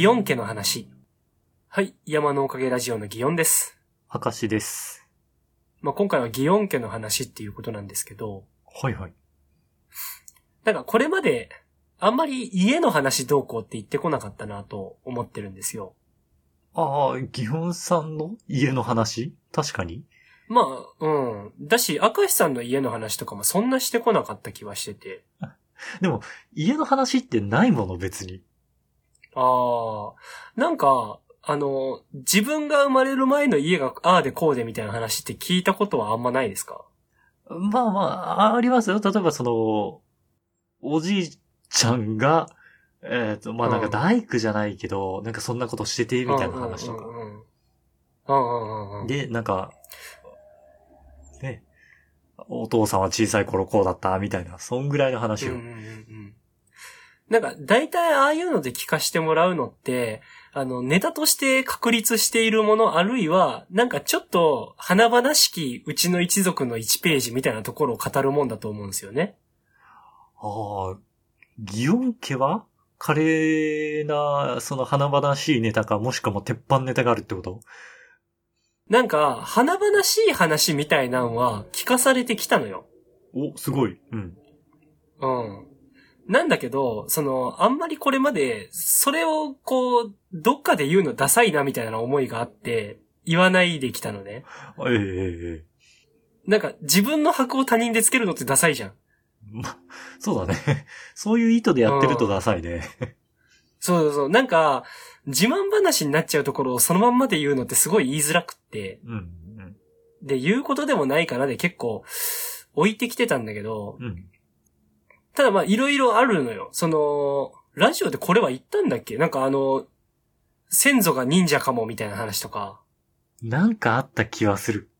祇園家の話。はい、山のおかげラジオの祇園です。明石です。まあ、今回は祇園家の話っていうことなんですけど、はいはい。なんかこれまで、あんまり家の話どうこうって言ってこなかったなと思ってるんですよ。ああ、祇園さんの家の話？確かに。まあ、うん。だし、明石さんの家の話とかもそんなしてこなかった気はしてて。でも、家の話ってないもの別に。ああ、なんか、あの、自分が生まれる前の家がああでこうでみたいな話って聞いたことはあんまないですか？まあまあ、ありますよ。例えばその、おじいちゃんが、えっ、と、まあなんかうん大工じゃないけど、なんかそんなことしてて、みたいな話とか。うんうんうんうん。うんうんうんうん。で、なんか、ね、お父さんは小さい頃こうだった、みたいな、そんぐらいの話を。なんか、大体ああいうので聞かしてもらうのって、あの、ネタとして確立しているもの、あるいは、なんかちょっと、華々しきうちの一族の1ページみたいなところを語るもんだと思うんですよね。ああ、祇園家は華麗な、その華々しいネタか、もしくはもう鉄板ネタがあるってこと？なんか、華々しい話みたいなんは聞かされてきたのよ。お、すごい。うん。うん。なんだけど、その、あんまりこれまで、それをこう、どっかで言うのダサいなみたいな思いがあって、言わないできたのね。ええええなんか、自分の箔を他人でつけるのってダサいじゃん。ま、そうだね。そういう意図でやってるとダサいね。そうそうそう。なんか、自慢話になっちゃうところをそのまんまで言うのってすごい言いづらくって。うん、うん、で、言うことでもないかなで結構、置いてきてたんだけど、うん。ただまあ、いろいろあるのよ。その、ラジオでこれは言ったんだっけ？なんかあの、先祖が忍者かもみたいな話とか、なんかあった気はする。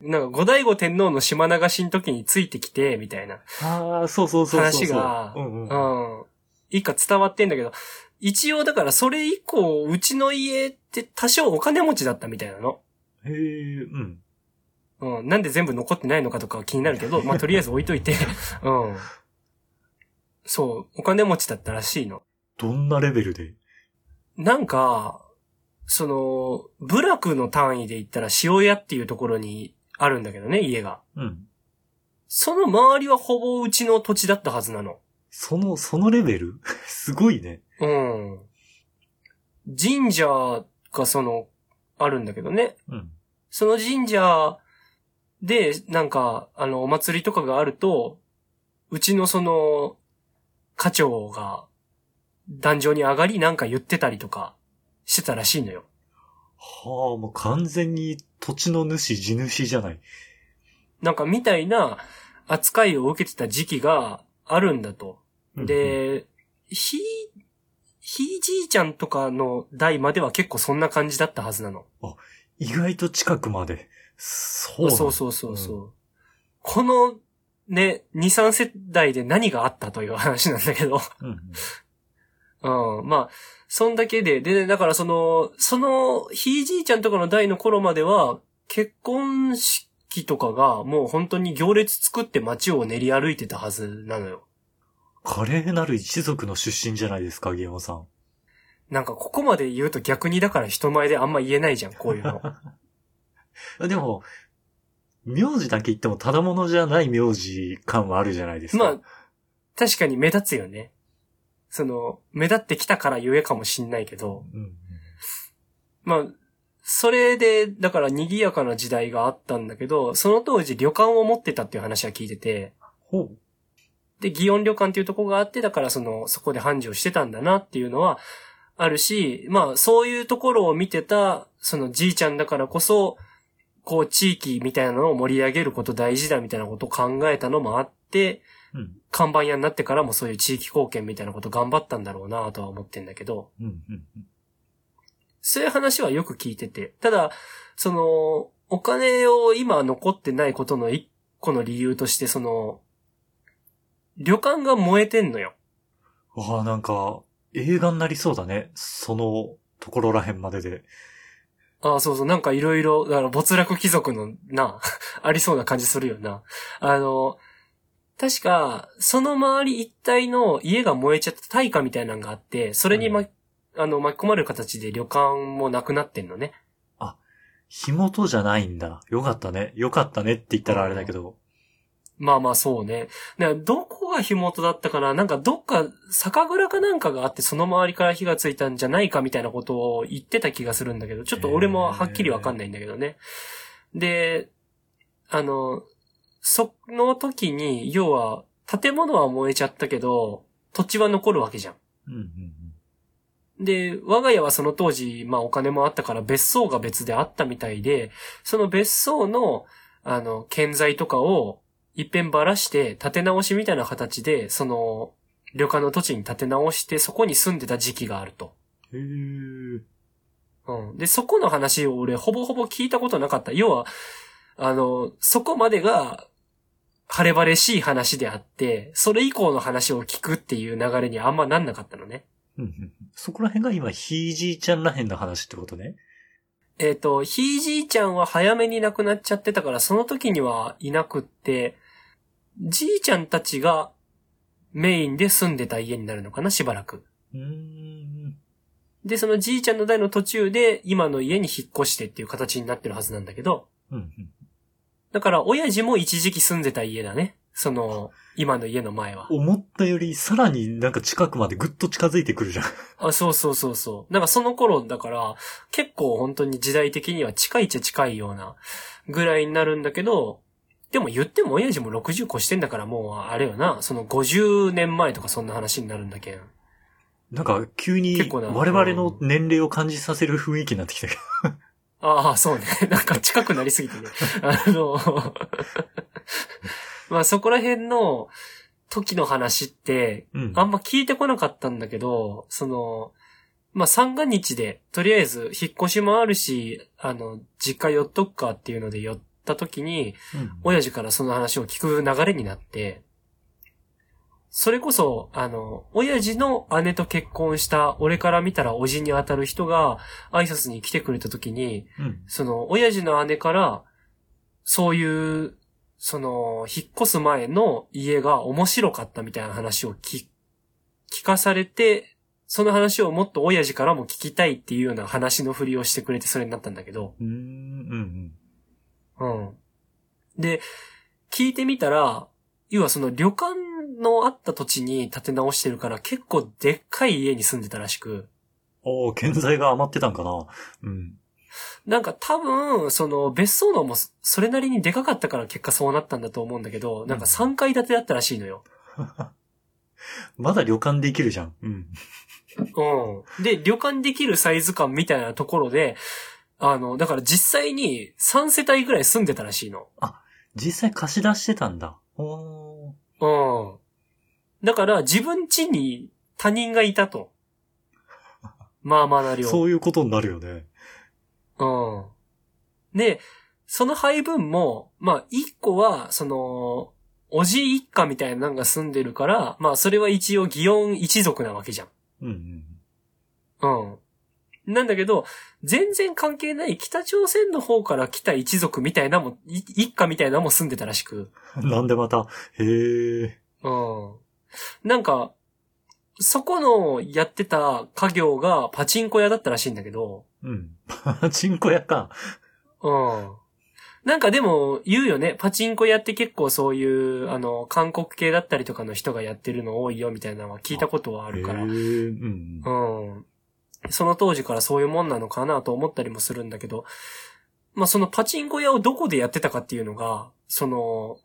なんか後醍醐天皇の島流しの時についてきて、みたいなああ、そうそうそう。話が、うんうん。うん。いいか伝わってんだけど、一応だからそれ以降、うちの家って多少お金持ちだったみたいなの。へえ、うん。うん。なんで全部残ってないのかとかは気になるけど、まあ、とりあえず置いといて、うん。そう、お金持ちだったらしいの。どんなレベルで？なんか、その、部落の単位で言ったら塩屋っていうところにあるんだけどね、家が。うん。その周りはほぼうちの土地だったはずなの。その、そのレベル？すごいね。うん。神社がその、あるんだけどね。うん。その神社で、なんか、あの、お祭りとかがあると、うちのその、課長が、壇上に上がりなんか言ってたりとか、してたらしいのよ。はあ、もう完全に土地の主、地主じゃない。なんかみたいな扱いを受けてた時期があるんだと。うん、で、ひ、ひいじいちゃんとかの代までは結構そんな感じだったはずなの。意外と近くまで。そうそうそうそうそう。この、ね、2、3世代で何があったという話なんだけど。うんうん。うん。まあ、そんだけで、で、だからその、その、ひいじいちゃんとかの代の頃までは、結婚式とかがもう本当に行列作って街を練り歩いてたはずなのよ。華麗なる一族の出身じゃないですか、ゲオさん。なんかここまで言うと逆にだから人前であんま言えないじゃん、こういうの。でも、名字だけ言ってもただものじゃない名字感はあるじゃないですか。まあ、確かに目立つよね。その、目立ってきたからゆえかもしんないけど、うんうん。まあ、それで、だから賑やかな時代があったんだけど、その当時旅館を持ってたっていう話は聞いてて、ほう。で、祇園旅館っていうとこがあって、だからその、そこで繁盛してたんだなっていうのはあるし、まあ、そういうところを見てた、そのじいちゃんだからこそ、こう、地域みたいなのを盛り上げること大事だみたいなことを考えたのもあって、うん。看板屋になってからもそういう地域貢献みたいなこと頑張ったんだろうなとは思ってんだけど、うん。うん。うんそういう話はよく聞いてて、ただ、その、お金を今残ってないことの一個の理由として、その、旅館が燃えてんのよ。わあ、なんか、映画になりそうだね。そのところらへんまでで。ああ、そうそう、なんかいろいろ、だから没落貴族のな、ありそうな感じするよな。あの、確か、その周り一帯の家が燃えちゃった大火みたいなのがあって、それにま、あの、巻き込まれる形で旅館もなくなってんのね。火元じゃないんだ。よかったね。よかったねって言ったらあれだけど。まあまあそうね。どこが火元だったかな？なんかどっか酒蔵かなんかがあってその周りから火がついたんじゃないかみたいなことを言ってた気がするんだけど、ちょっと俺もはっきりわかんないんだけどね。で、あの、その時に、要は、建物は燃えちゃったけど、土地は残るわけじゃん。うんうんで、我が家はその当時、まあお金もあったから別荘が別であったみたいで、その別荘の、あの、建材とかを一遍ばらして建て直しみたいな形で、その、旅館の土地に建て直してそこに住んでた時期があると。うん。へえ。うん。で、そこの話を俺ほぼほぼ聞いたことなかった。要は、あの、そこまでが、晴れ晴れしい話であって、それ以降の話を聞くっていう流れにあんまなんなかったのね。うんうんそこら辺が今、ひいじいちゃんらへんの話ってことね。えっ、と、ひいじいちゃんは早めに亡くなっちゃってたから、その時にはいなくって、じいちゃんたちがメインで住んでた家になるのかな、しばらく。で、そのじいちゃんの代の途中で今の家に引っ越してっていう形になってるはずなんだけど、うんうん。だから親父も一時期住んでた家だね。その、今の家の前は。思ったより、さらになんか近くまでぐっと近づいてくるじゃん。あ、そうそうそうそう。なんかその頃だから、結構本当に時代的には近いっちゃ近いようなぐらいになるんだけど、でも言っても親父も60越してんだからもうあれよな、その50年前とかそんな話になるんだけん。なんか、急に我々の年齢を感じさせる雰囲気になってきたけど。ああ、そうね。なんか近くなりすぎてね。あの、まあそこら辺の時の話って、うん。あんま聞いてこなかったんだけど、その、まあ、三が日で、とりあえず、引っ越しもあるし、あの、実家寄っとくかっていうので寄った時に、うん親父からその話を聞く流れになって、それこそ、あの、親父の姉と結婚した俺から見たら叔父に当たる人が挨拶に来てくれた時に、うん。その、親父の姉から、そういう、その、引っ越す前の家が面白かったみたいな話を聞、聞かされて、その話をもっと親父からも聞きたいっていうような話の振りをしてくれてそれになったんだけど、うーん。うん。うん。で、聞いてみたら、要はその旅館のあった土地に建て直してるから結構でっかい家に住んでたらしく、おー、建材が余ってたんかな。うん。なんか多分、その別荘のもそれなりにでかかったから結果そうなったんだと思うんだけど、なんか3階建てだったらしいのよ。まだ旅館できるじゃん。うん。うん。で、旅館できるサイズ感みたいなところで、あの、だから実際に3世帯ぐらい住んでたらしいの。実際貸し出してたんだ。おー。うん。だから自分家に他人がいたと。まあまあな量。そういうことになるよね。うん。で、その配分も、まあ、一個は、その、おじ一家みたいなのが住んでるから、まあ、それは一応、祇園一族なわけじゃん。うんうん。うん。なんだけど、全然関係ない北朝鮮の方から来た一族みたいなも、い一家みたいなのも住んでたらしく。なんでまた、へえ。うん。なんか、そこのやってた家業がパチンコ屋だったらしいんだけど、うん。パチンコ屋か。うん。なんかでも言うよね。パチンコ屋って結構そういう、あの、韓国系だったりとかの人がやってるの多いよみたいなのは聞いたことはあるから。へえ。うん。うん。その当時からそういうもんなのかなと思ったりもするんだけど、まあそのパチンコ屋をどこでやってたかっていうのが、その、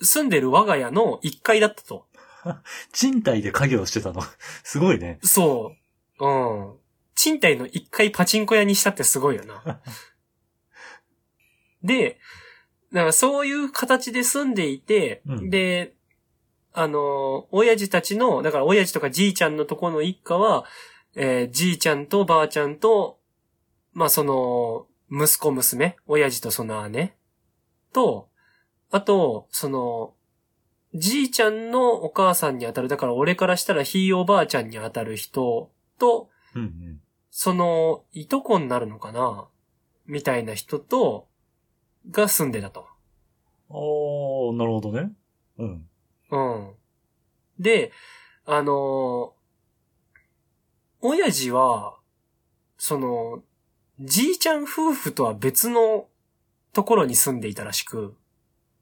住んでる我が家の1階だったと。賃貸で家業してたの？すごいね。そう。うん。賃貸の1階パチンコ屋にしたってすごいよな。で、だからそういう形で住んでいて、うんで、あの、親父たちの、だから親父とかじいちゃんのとこの一家は、えーじいちゃんとばあちゃんと、まあその、息子娘、親父とその姉と、あと、その、じいちゃんのお母さんにあたる、だから俺からしたらひいおばあちゃんにあたる人と、うんうん。その、いとこになるのかなみたいな人と、が住んでたと。あー、なるほどね。うん。うん。で、あのー親父は、その、じいちゃん夫婦とは別のところに住んでいたらしく、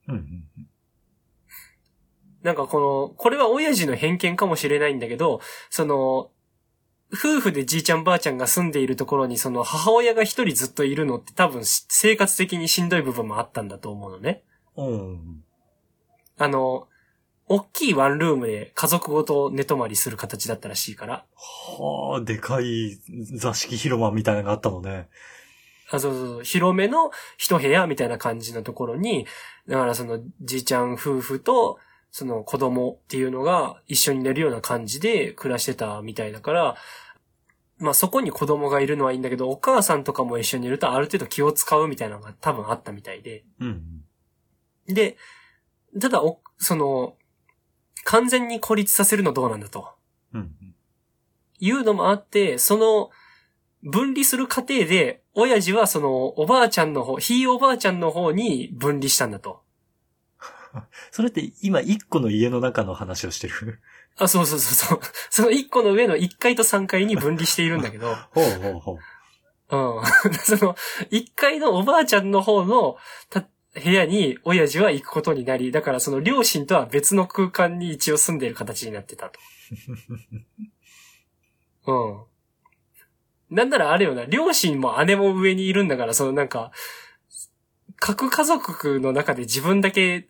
うんうんなんかこの、これは親父の偏見かもしれないんだけど、その、夫婦でじいちゃんばあちゃんが住んでいるところにその母親が一人ずっといるのって多分し生活的にしんどい部分もあったんだと思うのね。うん。あの、大きいワンルームで家族ごと寝泊まりする形だったらしいから。はあ、でかい座敷広間みたいなのがあったのね。あ、そうそうそう、広めの一部屋みたいな感じのところに、だからそのじいちゃん夫婦と、その子供っていうのが一緒に寝るような感じで暮らしてたみたいだから、まあそこに子供がいるのはいいんだけど、お母さんとかも一緒にいるとある程度気を使うみたいなのが多分あったみたいで。うん。で、ただお、その、完全に孤立させるのどうなんだと。うん。いうのもあって、その、分離する過程で、親父はその、おばあちゃんの方、ひいおばあちゃんの方に分離したんだと。それって今一個の家の中の話をしてる？あ、そうそうそうそう。その1個の上の1階と3階に分離しているんだけど、ほうほうほう。うん。その、1階のおばあちゃんの方のた部屋に親父は行くことになり、だからその両親とは別の空間に一応住んでいる形になってたと。うん。なんならあれよな、両親も姉も上にいるんだから、そのなんか、核家族の中で自分だけ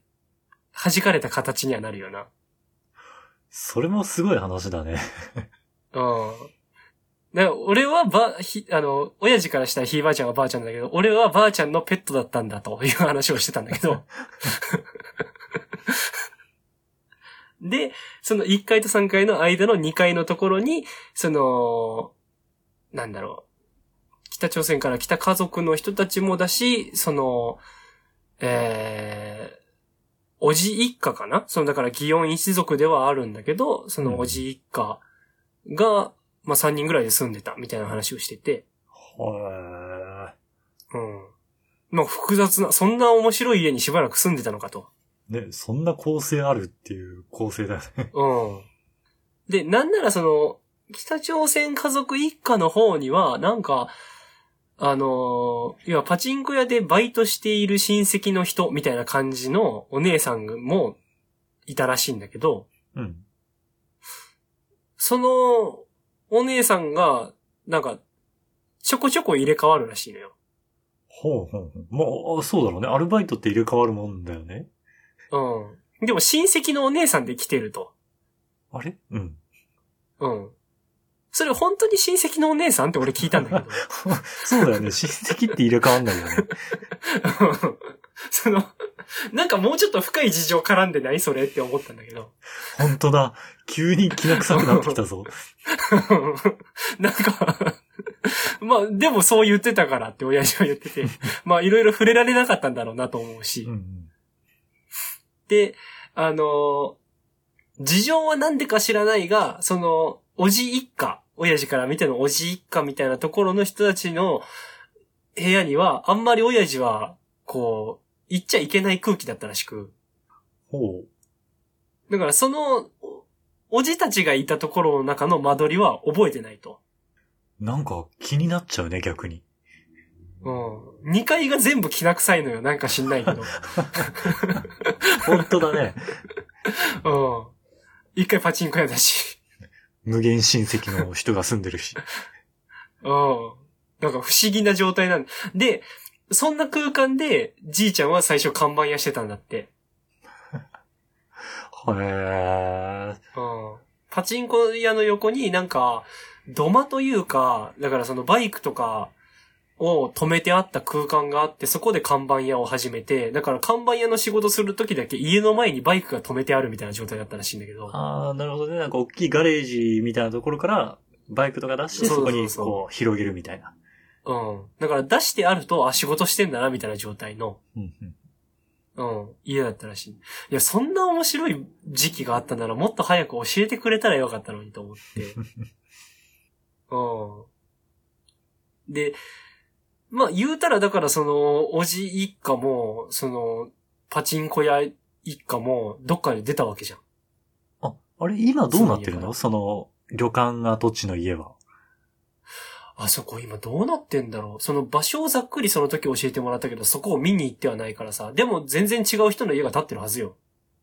弾かれた形にはなるよな。それもすごい話だね。うん。だから俺はば、ひ、あの、親父からしたらひいばあちゃんはばあちゃんだけど、俺はばあちゃんのペットだったんだという話をしてたんだけど。で、その1階と3階の間の2階のところに、その、なんだろう。北朝鮮から来た家族の人たちもだし、その、えー、おじ一家かな？その、だから、祇園一族ではあるんだけど、そのおじ一家が、まあ、3人ぐらいで住んでたみたいな話をしてて、はうん。まあ、複雑な、そんな面白い家にしばらく住んでたのかと。い。ね、そんな構成あるっていう構成だよね。うん。で、なんならその、北朝鮮家族一家の方には、なんか、あのー、要はパチンコ屋でバイトしている親戚の人みたいな感じのお姉さんもいたらしいんだけど、うん。そのお姉さんが、なんか、ちょこちょこ入れ替わるらしいのよ。ほうほうほう。まあ、そうだろうね。アルバイトって入れ替わるもんだよね。うん。でも親戚のお姉さんで来てると。あれ？うん。うん。それ本当に親戚のお姉さんって俺聞いたんだけど。そうだよね。親戚って入れ替わんないよね。その、なんかもうちょっと深い事情絡んでない？それって思ったんだけど。本当だ。急に気な臭くなってきたぞ。なんか、まあ、でもそう言ってたからって親父は言ってて、まあいろいろ触れられなかったんだろうなと思うし。うんうん。で、あの、事情はなんでか知らないが、その、おじ一家、親父から見てのおじ一家みたいなところの人たちの部屋には、あんまり親父は、こう、行っちゃいけない空気だったらしく。ほう。だからその、おおじたちがいたところの中の間取りは覚えてないと。なんか気になっちゃうね、逆に。うん。2階が全部きな臭いのよ。なんか知んないけど。本当だね。うん。一回パチンコ屋だし。無限親戚の人が住んでるし。うん。なんか不思議な状態なんで、そんな空間で、じいちゃんは最初看板屋してたんだって。へー。うん。パチンコ屋の横になんか、土間というか、だからそのバイクとかを止めてあった空間があって、そこで看板屋を始めて、だから看板屋の仕事するときだけ家の前にバイクが止めてあるみたいな状態だったらしいんだけど。あー、なるほどね。なんか大きいガレージみたいなところから、バイクとか出して、そこにこう、広げるみたいな。うん。だから出してあると、あ、仕事してんだな、みたいな状態の、うんうん。うん、家だったらしい。いや、そんな面白い時期があったなら、もっと早く教えてくれたらよかったのにと思って。うん。で、まあ言うたらだからその、おじ一家も、その、パチンコ屋一家も、どっかで出たわけじゃん。あ、あれ、今どうなってるの？その、旅館跡地の家は。あそこ今どうなってんだろう。その場所をざっくりその時教えてもらったけど、そこを見に行ってはないからさ。でも全然違う人の家が建ってるはずよ。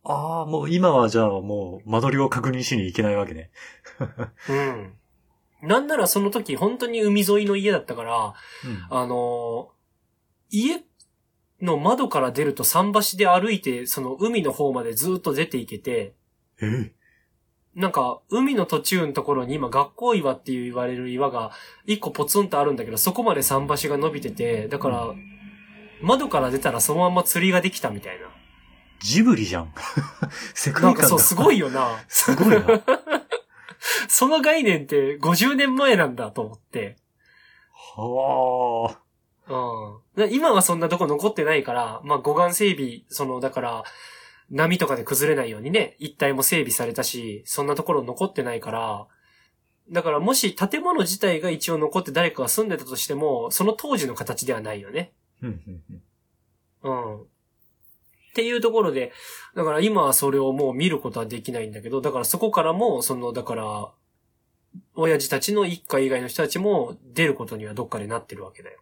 ああ、もう今はじゃあもう間取りを確認しに行けないわけね。うん。なんならその時本当に海沿いの家だったから、うん。あのー家の窓から出ると桟橋で歩いて、その海の方までずっと出ていけて、ええなんか、海の途中のところに今学校岩っていう言われる岩が一個ポツンとあるんだけど、そこまで桟橋が伸びてて、だから、窓から出たらそのまま釣りができたみたいな。ジブリじゃん。世界観が。なんかそう、すごいよな。すごいな。その概念って50年前なんだと思って。はあ。うん。で今はそんなとこ残ってないから、まあ護岸整備、その、だから、波とかで崩れないようにね、一帯も整備されたし、そんなところ残ってないから、だからもし建物自体が一応残って誰かが住んでたとしても、その当時の形ではないよね。うん。っていうところで、だから今はそれをもう見ることはできないんだけど、だからそこからも、その、だから、親父たちの一家以外の人たちも出ることにはどっかでなってるわけだよ。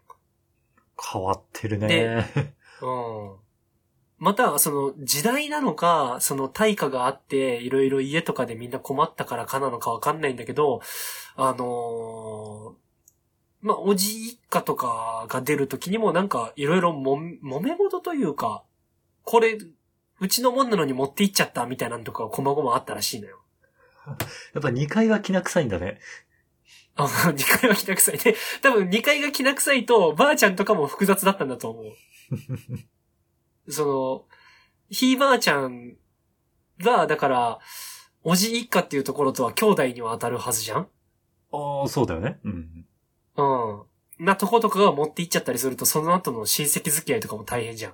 変わってるねで。うん。また、その時代なのか、その対価があって、いろいろ家とかでみんな困ったからかなのかわかんないんだけど、あのーまあ、おじ一家とかが出るときにもなんかいろいろも、揉め事というか、これ、うちのもんなのに持って行っちゃったみたいなのとかこまごまあったらしいのよ。やっぱ2階がきな臭いんだね。あ、2階はきな臭い。で、多分2階がきな臭いと、ばあちゃんとかも複雑だったんだと思う。その、ひいばあちゃんが、だから、おじ一家っていうところとは兄弟には当たるはずじゃん？ああ、そうだよね。うん。うん。なとことかが持って行っちゃったりすると、その後の親戚付き合いとかも大変じゃん。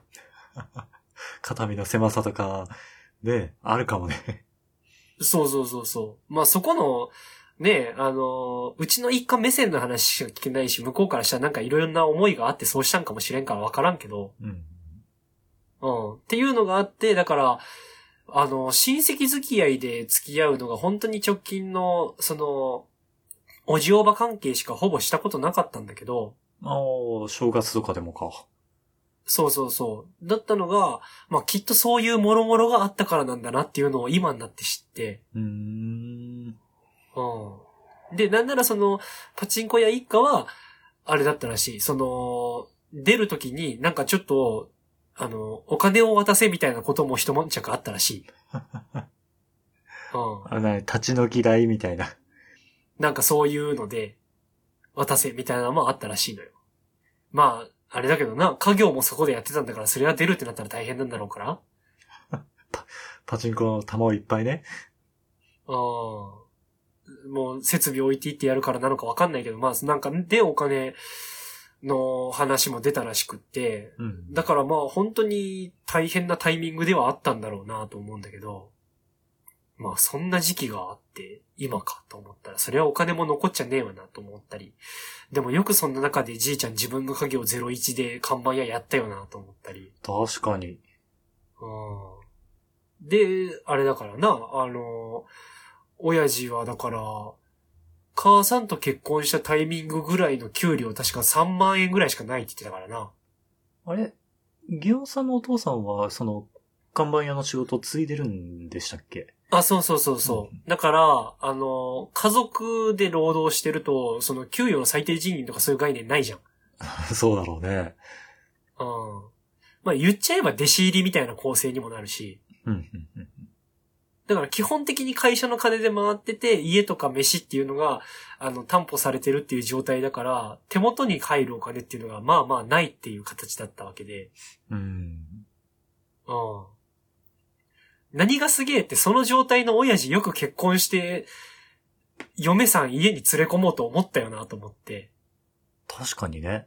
肩身の狭さとか、ね、あるかもね。そうそうそうそう。まあそこの、ねあの、うちの一家目線の話しか聞けないし、向こうからしたらなんかいろいろな思いがあってそうしたんかもしれんからわからんけど、うん。うん。っていうのがあって、だから、あの、親戚付き合いで付き合うのが本当に直近の、その、おじおば関係しかほぼしたことなかったんだけど、ああ、正月とかでもか。そうそうそう。だったのが、まあきっとそういう諸々があったからなんだなっていうのを今になって知って、うーん。うん。で、なんならその、パチンコ屋一家は、あれだったらしい。その、出るときになんかちょっと、あの、お金を渡せみたいなことも一悶着あったらしい。うん。あれな、立ち退き代みたいな。なんかそういうので、渡せみたいなのもあったらしいのよ。まあ、あれだけどな、家業もそこでやってたんだから、それは出るってなったら大変なんだろうから。パチンコの玉をいっぱいね。うん。もう設備置いていってやるからなのかわかんないけど、まあ、なんか、でお金の話も出たらしくって、うん。だからまあ本当に大変なタイミングではあったんだろうなと思うんだけど、まあそんな時期があって今かと思ったら、それはお金も残っちゃねえわなと思ったり、でもよくそんな中でじいちゃん自分の家業01で看板屋やったよなと思ったり、確かに。うん。で、あれだからな、あの、親父はだから、母さんと結婚したタイミングぐらいの給料確か3万円ぐらいしかないって言ってたからな。あれ？ギオンさんのお父さんは、その、看板屋の仕事を継いでるんでしたっけ？あ、そうそうそうそう。だから、あの、家族で労働してると、その給与の最低賃金とかそういう概念ないじゃん。そうだろうね。うん。まあ言っちゃえば弟子入りみたいな構成にもなるし。うん、うん、うん。だから基本的に会社の金で回ってて、家とか飯っていうのが、あの、担保されてるっていう状態だから、手元に入るお金っていうのが、まあまあないっていう形だったわけで。うん。うん。何がすげえって、その状態の親父よく結婚して、嫁さん家に連れ込もうと思ったよなと思って。確かにね。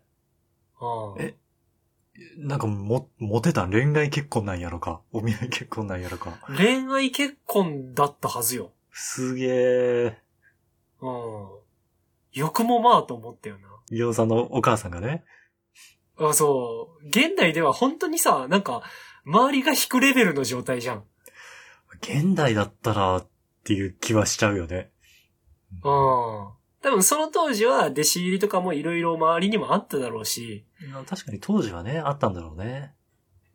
うん。えなんかも、モテた恋愛結婚なんやろか。お見合い結婚なんやろか。恋愛結婚だったはずよ。すげえ。うん。欲もまあと思ったよギオンさんのお母さんがね。な。あ、そう。現代では本当にさ、なんか、周りが引くレベルの状態じゃん。現代だったらっていう気はしちゃうよね。うん。多分その当時は弟子入りとかもいろいろ周りにもあっただろうし、確かに当時はね、あったんだろうね。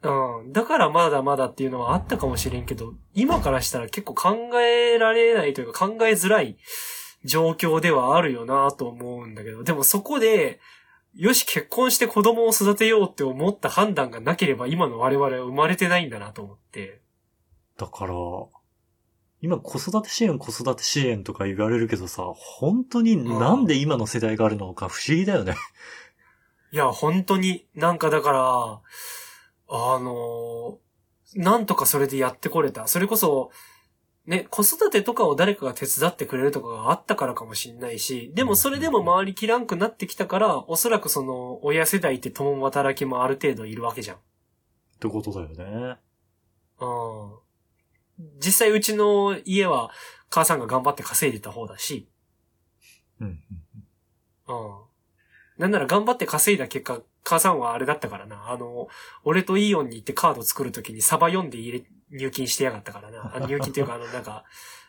うん。だからまだまだっていうのはあったかもしれんけど、今からしたら結構考えられないというか考えづらい状況ではあるよなと思うんだけど、でもそこで、よし結婚して子供を育てようって思った判断がなければ今の我々は生まれてないんだなと思って。だから、今子育て支援子育て支援とか言われるけどさ、本当になんで今の世代があるのか不思議だよね。いや、本当に、なんかだから、あのなんとかそれでやってこれた。それこそ、ね、子育てとかを誰かが手伝ってくれるとかがあったからかもしんないし、でもそれでも周りきらんくなってきたから、おそらくその、親世代って共働きもある程度いるわけじゃん。ってことだよね。うん。実際うちの家は、母さんが頑張って稼いでた方だし、うん。うん。なんなら頑張って稼いだ結果、母さんはあれだったからな。あの、俺とイオンに行ってカード作るときにサバ読んで入れ、入金してやがったからな。あ入金っていうか、あの、なんか、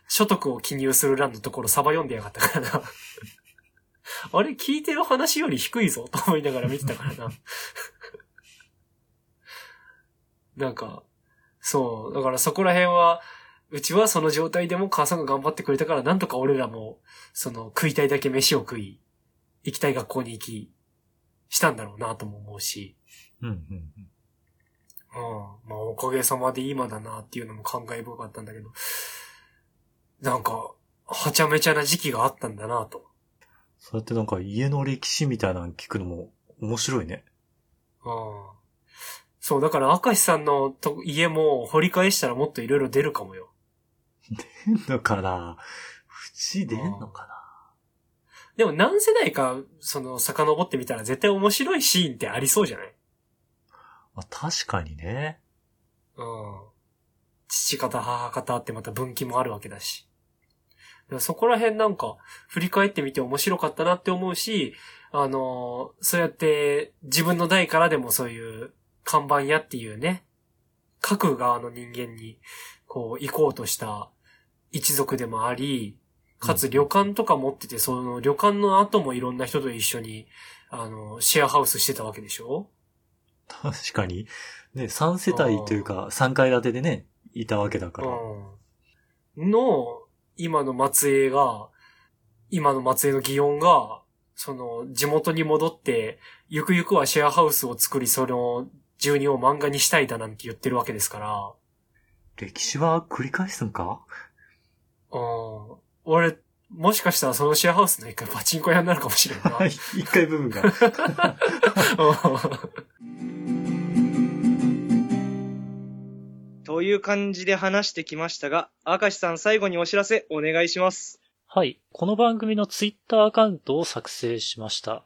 所得を記入する欄のところサバ読んでやがったからな。あれ、聞いてる話より低いぞ、と思いながら見てたからな。なんか、そう。だからそこら辺は、うちはその状態でも母さんが頑張ってくれたから、なんとか俺らも、その、食いたいだけ飯を食い、行きたい学校に行き、したんだろうなとも思うし、うん。うん。うん。まあ、おかげさまで今だなっていうのも感慨深かったんだけど、なんか、はちゃめちゃな時期があったんだなと。そうやってなんか家の歴史みたいなの聞くのも面白いね。うん。そう、だから、明石さんのと家も掘り返したらもっといろいろ出るかもよ。出んのかな？うち出んのかな？でも何世代か、その、遡ってみたら絶対面白いシーンってありそうじゃない？まあ、確かにね。うん。父方、母方ってまた分岐もあるわけだし。だそこら辺なんか、振り返ってみて面白かったなって思うし、あのーそうやって自分の代からでもそういう看板屋っていうね、各側の人間に、こう、行こうとした一族でもあり、かつ旅館とか持ってて、その旅館の後もいろんな人と一緒に、あの、シェアハウスしてたわけでしょ？確かに。ね、3世帯というか3階建てでね、いたわけだから。うん。の、今の松江が、今の松江の祇園が、その、地元に戻って、ゆくゆくはシェアハウスを作り、その、住人を漫画にしたいだなんて言ってるわけですから、歴史は繰り返すんか？うん。俺、もしかしたらそのシェアハウスの一回パチンコ屋になるかもしれんな。はい、一回部分が。という感じで話してきましたが、明石さん最後にお知らせお願いします。はい。この番組のツイッターアカウントを作成しました。